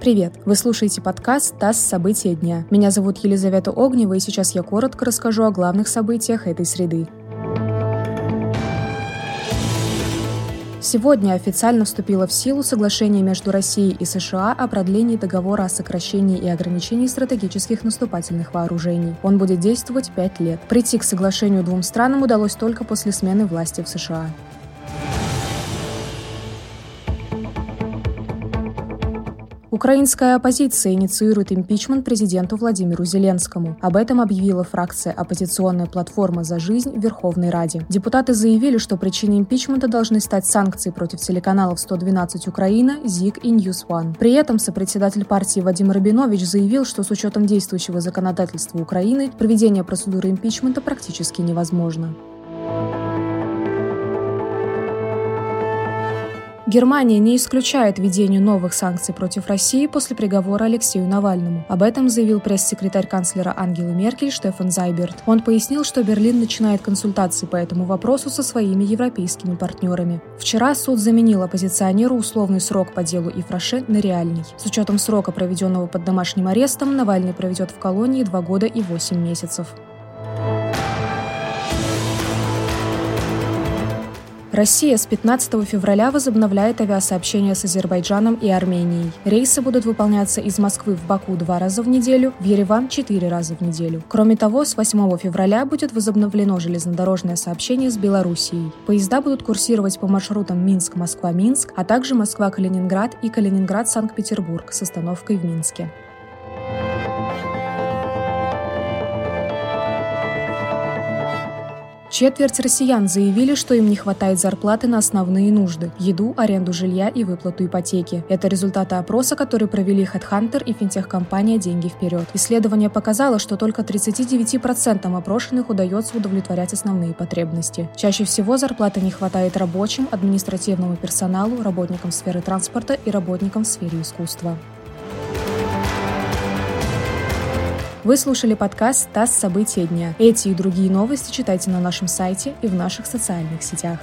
Привет! Вы слушаете подкаст «ТАСС. События дня». Меня зовут Елизавета Огнева, и сейчас я коротко расскажу о главных событиях этой среды. Сегодня официально вступило в силу соглашение между Россией и США о продлении договора о сокращении и ограничении стратегических наступательных вооружений. Он будет действовать пять лет. Прийти к соглашению двум странам удалось только после смены власти в США. Украинская оппозиция инициирует импичмент президенту Владимиру Зеленскому. Об этом объявила фракция оппозиционная платформа «За жизнь» в Верховной Раде. Депутаты заявили, что причиной импичмента должны стать санкции против телеканалов 112 Украина, ЗИГ и News One. При этом сопредседатель партии Вадим Рабинович заявил, что с учетом действующего законодательства Украины проведение процедуры импичмента практически невозможно. Германия не исключает введение новых санкций против России после приговора Алексею Навальному. Об этом заявил пресс-секретарь канцлера Ангелы Меркель Штефан Зайберт. Он пояснил, что Берлин начинает консультации по этому вопросу со своими европейскими партнерами. Вчера суд заменил оппозиционеру условный срок по делу Ифраше на реальный. С учетом срока, проведенного под домашним арестом, Навальный проведет в колонии два года и восемь месяцев. Россия с 15 февраля возобновляет авиасообщение с Азербайджаном и Арменией. Рейсы будут выполняться из Москвы в Баку два раза в неделю, в Ереван четыре раза в неделю. Кроме того, с 8 февраля будет возобновлено железнодорожное сообщение с Белоруссией. Поезда будут курсировать по маршрутам Минск-Москва-Минск, а также Москва-Калининград и Калининград-Санкт-Петербург с остановкой в Минске. Четверть россиян заявили, что им не хватает зарплаты на основные нужды – еду, аренду жилья и выплату ипотеки. Это результаты опроса, который провели HeadHunter и финтех-компания «Деньги вперед». Исследование показало, что только 39% опрошенных удается удовлетворять основные потребности. Чаще всего зарплаты не хватает рабочим, административному персоналу, работникам сферы транспорта и работникам в сфере искусства. Вы слушали подкаст «ТАСС. События дня». Эти и другие новости читайте на нашем сайте и в наших социальных сетях.